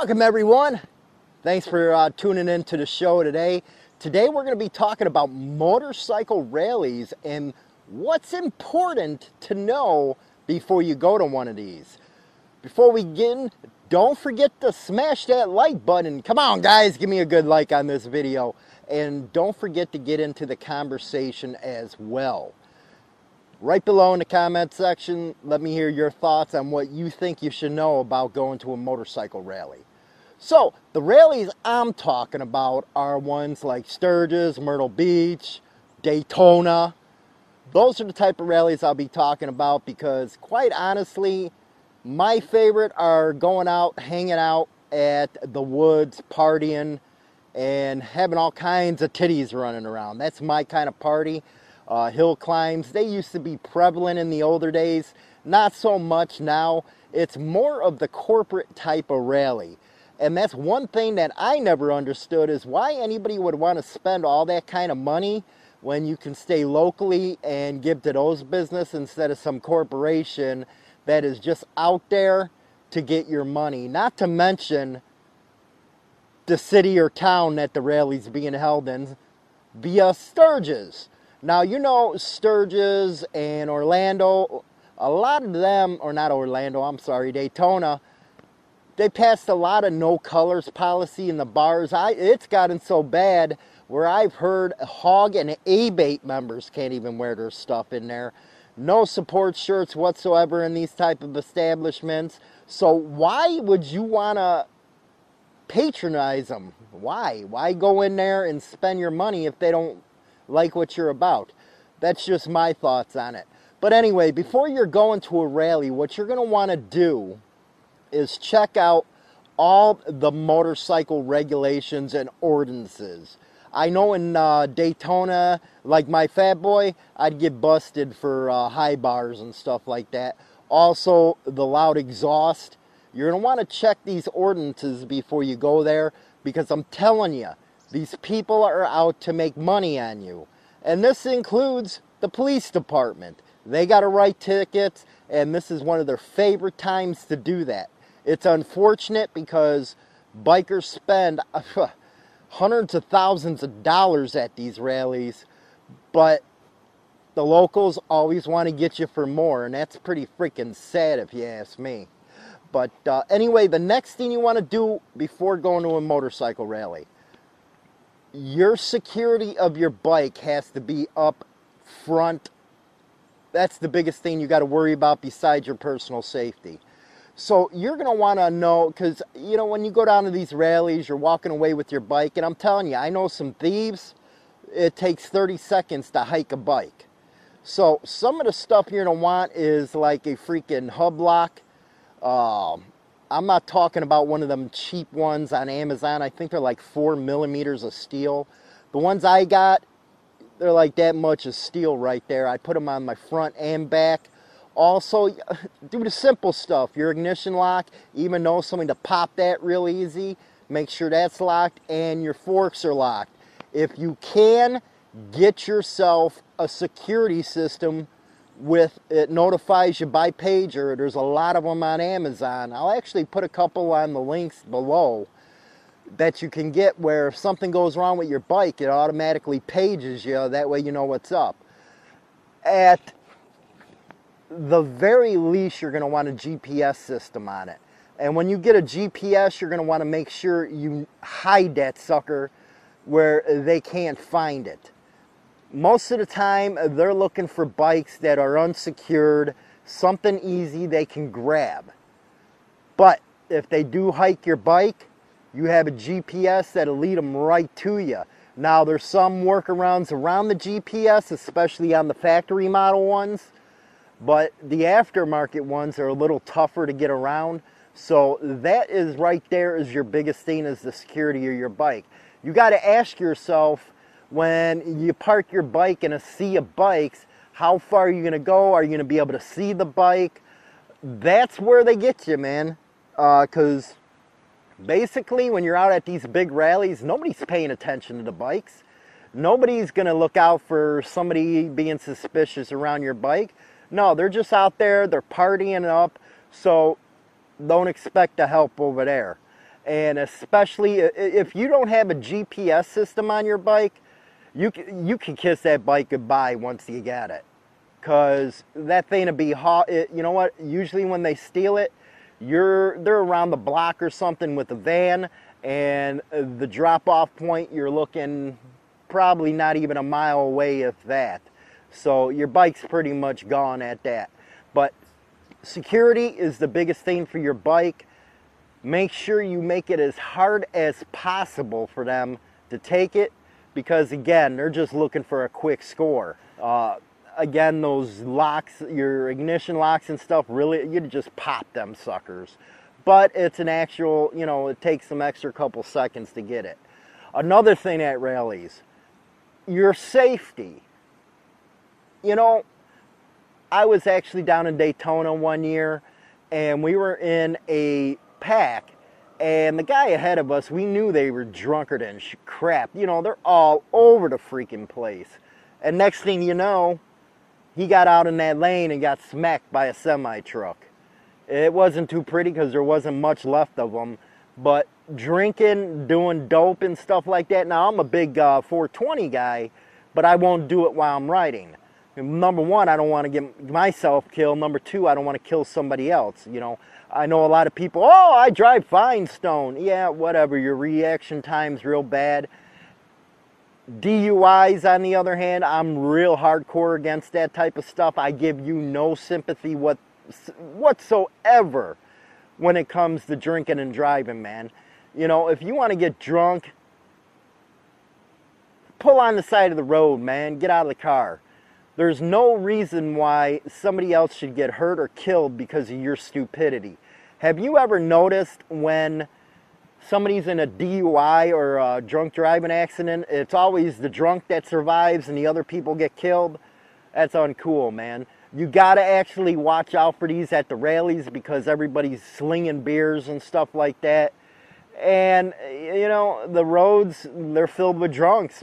Welcome everyone. Thanks for uh, tuning in to the show today. Today we're going to be talking about motorcycle rallies and what's important to know before you go to one of these. Before we begin, don't forget to smash that like button. Come on guys, give me a good like on this video. And don't forget to get into the conversation as well. Right below in the comment section, let me hear your thoughts on what you think you should know about going to a motorcycle rally. So, the rallies I'm talking about are ones like Sturgis, Myrtle Beach, Daytona. Those are the type of rallies I'll be talking about because, quite honestly, my favorite are going out, hanging out at the woods, partying, and having all kinds of titties running around. That's my kind of party uh, hill climbs. They used to be prevalent in the older days, not so much now. It's more of the corporate type of rally. And that's one thing that I never understood is why anybody would want to spend all that kind of money when you can stay locally and give to those business instead of some corporation that is just out there to get your money. Not to mention the city or town that the rally's being held in via Sturgis. Now, you know Sturgis and Orlando, a lot of them, or not Orlando, I'm sorry, Daytona, they passed a lot of no colors policy in the bars. I, it's gotten so bad where I've heard hog and ABATE members can't even wear their stuff in there. No support shirts whatsoever in these type of establishments. So why would you want to patronize them? Why? Why go in there and spend your money if they don't like what you're about. That's just my thoughts on it. But anyway, before you're going to a rally, what you're going to want to do is check out all the motorcycle regulations and ordinances. I know in uh, Daytona, like my fat boy, I'd get busted for uh, high bars and stuff like that. Also, the loud exhaust. You're going to want to check these ordinances before you go there because I'm telling you, these people are out to make money on you. And this includes the police department. They got to write tickets, and this is one of their favorite times to do that. It's unfortunate because bikers spend hundreds of thousands of dollars at these rallies, but the locals always want to get you for more, and that's pretty freaking sad if you ask me. But uh, anyway, the next thing you want to do before going to a motorcycle rally your security of your bike has to be up front. That's the biggest thing you got to worry about besides your personal safety. So you're going to want to know because, you know, when you go down to these rallies, you're walking away with your bike. And I'm telling you, I know some thieves, it takes 30 seconds to hike a bike. So some of the stuff you're going to want is like a freaking hub lock. Um, I'm not talking about one of them cheap ones on Amazon. I think they're like four millimeters of steel. The ones I got, they're like that much of steel right there. I put them on my front and back. Also, do the simple stuff. Your ignition lock, even know something to pop that real easy. Make sure that's locked and your forks are locked. If you can, get yourself a security system with it notifies you by pager. There's a lot of them on Amazon. I'll actually put a couple on the links below that you can get where if something goes wrong with your bike, it automatically pages you. That way you know what's up. At the very least, you're going to want a GPS system on it. And when you get a GPS, you're going to want to make sure you hide that sucker where they can't find it most of the time they're looking for bikes that are unsecured, something easy they can grab. But if they do hike your bike, you have a GPS that'll lead them right to you. Now there's some workarounds around the GPS, especially on the factory model ones, but the aftermarket ones are a little tougher to get around. So that is right there is your biggest thing is the security of your bike. You got to ask yourself, when you park your bike in a sea of bikes, how far are you going to go? Are you going to be able to see the bike? That's where they get you, man. Because uh, basically, when you're out at these big rallies, nobody's paying attention to the bikes. Nobody's going to look out for somebody being suspicious around your bike. No, they're just out there, they're partying up. So don't expect the help over there. And especially if you don't have a GPS system on your bike, you can, you can kiss that bike goodbye once you get it. Because that thing will be hot. You know what? Usually when they steal it, you're they're around the block or something with a van and the drop off point you're looking probably not even a mile away if that so your bike's pretty much gone at that but security is the biggest thing for your bike make sure you make it as hard as possible for them to take it because again they're just looking for a quick score uh, again, those locks, your ignition locks and stuff, really—you'd just pop them suckers. But it's an actual, you know, it takes some extra couple seconds to get it. Another thing at rallies, your safety. You know, I was actually down in Daytona one year and we were in a pack and the guy ahead of us, we knew they were drunkard and crap. You know, they're all over the freaking place. And next thing you know, he got out in that lane and got smacked by a semi truck. It wasn't too pretty because there wasn't much left of them. But drinking, doing dope and stuff like that. Now, I'm a big uh, 420 guy, but I won't do it while I'm riding. Number one, I don't want to get myself killed. Number two, I don't want to kill somebody else. You know, I know a lot of people, oh, I drive fine stone. Yeah, whatever. Your reaction time's real bad. DUIs, on the other hand, I'm real hardcore against that type of stuff. I give you no sympathy what, whatsoever when it comes to drinking and driving, man. You know, if you want to get drunk, pull on the side of the road, man. Get out of the car. There's no reason why somebody else should get hurt or killed because of your stupidity. Have you ever noticed when somebody's in a DUI or a drunk driving accident, it's always the drunk that survives and the other people get killed. That's uncool, man. You gotta actually watch out for these at the rallies because everybody's slinging beers and stuff like that. And, you know, the roads, they're filled with drunks.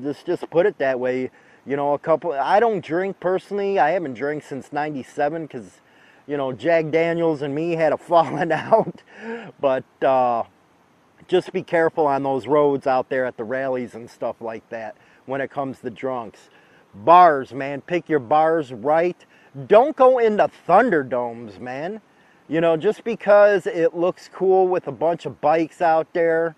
Just, just put it that way. You know, a couple, I don't drink personally. I haven't drank since 97 because, you know, Jack Daniels and me had a falling out. But, uh, just be careful on those roads out there at the rallies and stuff like that when it comes to drunks. Bars, man, pick your bars right. Don't go into Thunderdomes, man. You know, just because it looks cool with a bunch of bikes out there,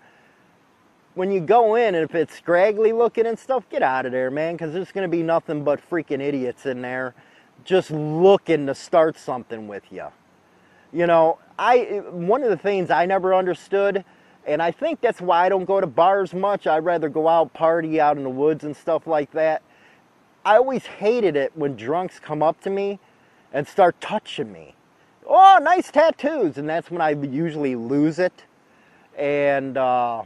when you go in and if it's scraggly looking and stuff, get out of there, man, because there's going to be nothing but freaking idiots in there just looking to start something with you. You know, I one of the things I never understood and I think that's why I don't go to bars much. I'd rather go out, party out in the woods and stuff like that. I always hated it when drunks come up to me and start touching me. Oh, nice tattoos. And that's when I usually lose it. And uh,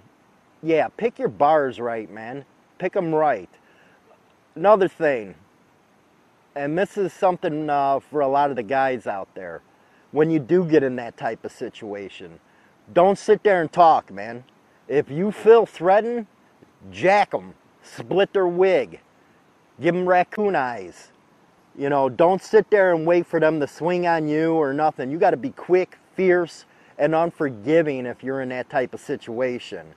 yeah, pick your bars right, man. Pick them right. Another thing, and this is something uh, for a lot of the guys out there, when you do get in that type of situation, don't sit there and talk, man. If you feel threatened, jack them, split their wig, give them raccoon eyes. You know, don't sit there and wait for them to swing on you or nothing. You got to be quick, fierce, and unforgiving if you're in that type of situation.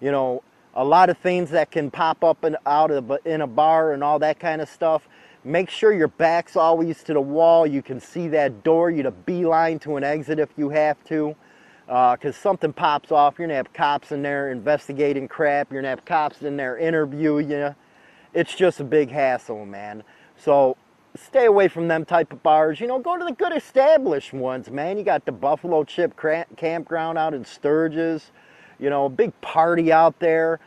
You know, a lot of things that can pop up and out of in a bar and all that kind of stuff. Make sure your back's always to the wall. You can see that door. You'd a beeline to an exit if you have to because uh, something pops off. You're to have cops in there investigating crap. You're to have cops in there interviewing you. It's just a big hassle, man. So stay away from them type of bars. You know, go to the good established ones, man. You got the Buffalo Chip Campground out in Sturgis. You know, a big party out there.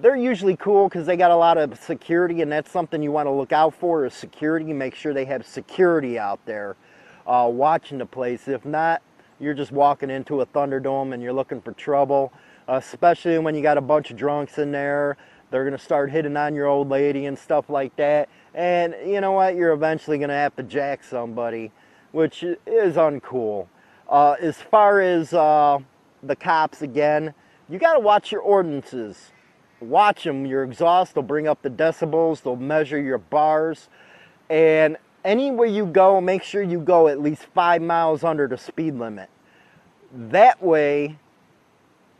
They're usually cool because they got a lot of security, and that's something you want to look out for is security. Make sure they have security out there uh, watching the place. If not, you're just walking into a Thunderdome and you're looking for trouble, especially when you got a bunch of drunks in there. They're going to start hitting on your old lady and stuff like that. And you know what? You're eventually going to have to jack somebody, which is uncool. Uh, as far as uh, the cops, again, you got to watch your ordinances. Watch them. Your exhaust, they'll bring up the decibels, they'll measure your bars. And anywhere you go, make sure you go at least five miles under the speed limit. That way,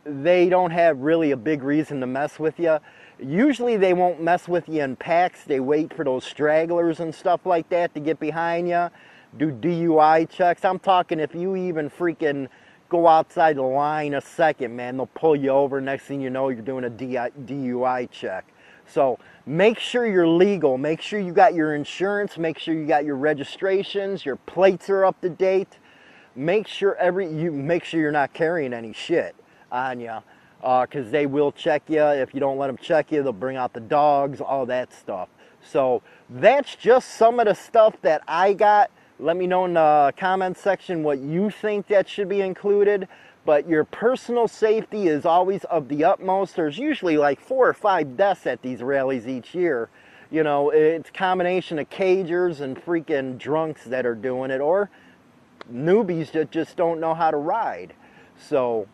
they don't have really a big reason to mess with you. Usually they won't mess with you in packs. They wait for those stragglers and stuff like that to get behind you. Do DUI checks. I'm talking if you even freaking go outside the line a second, man, they'll pull you over. Next thing you know, you're doing a DUI check. So make sure you're legal. Make sure you got your insurance. Make sure you got your registrations. Your plates are up to date. Make sure every you make sure you're not carrying any shit on you, because uh, they will check you. If you don't let them check you, they'll bring out the dogs, all that stuff. So that's just some of the stuff that I got. Let me know in the comment section what you think that should be included but your personal safety is always of the utmost. There's usually like four or five deaths at these rallies each year. You know, it's a combination of cagers and freaking drunks that are doing it, or newbies that just don't know how to ride. So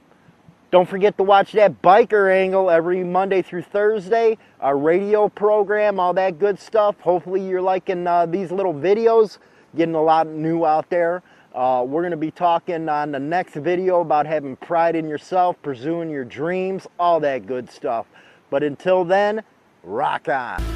don't forget to watch that biker angle every Monday through Thursday, our radio program, all that good stuff. Hopefully you're liking uh, these little videos, getting a lot new out there. Uh, we're going to be talking on the next video about having pride in yourself, pursuing your dreams, all that good stuff. But until then, rock on.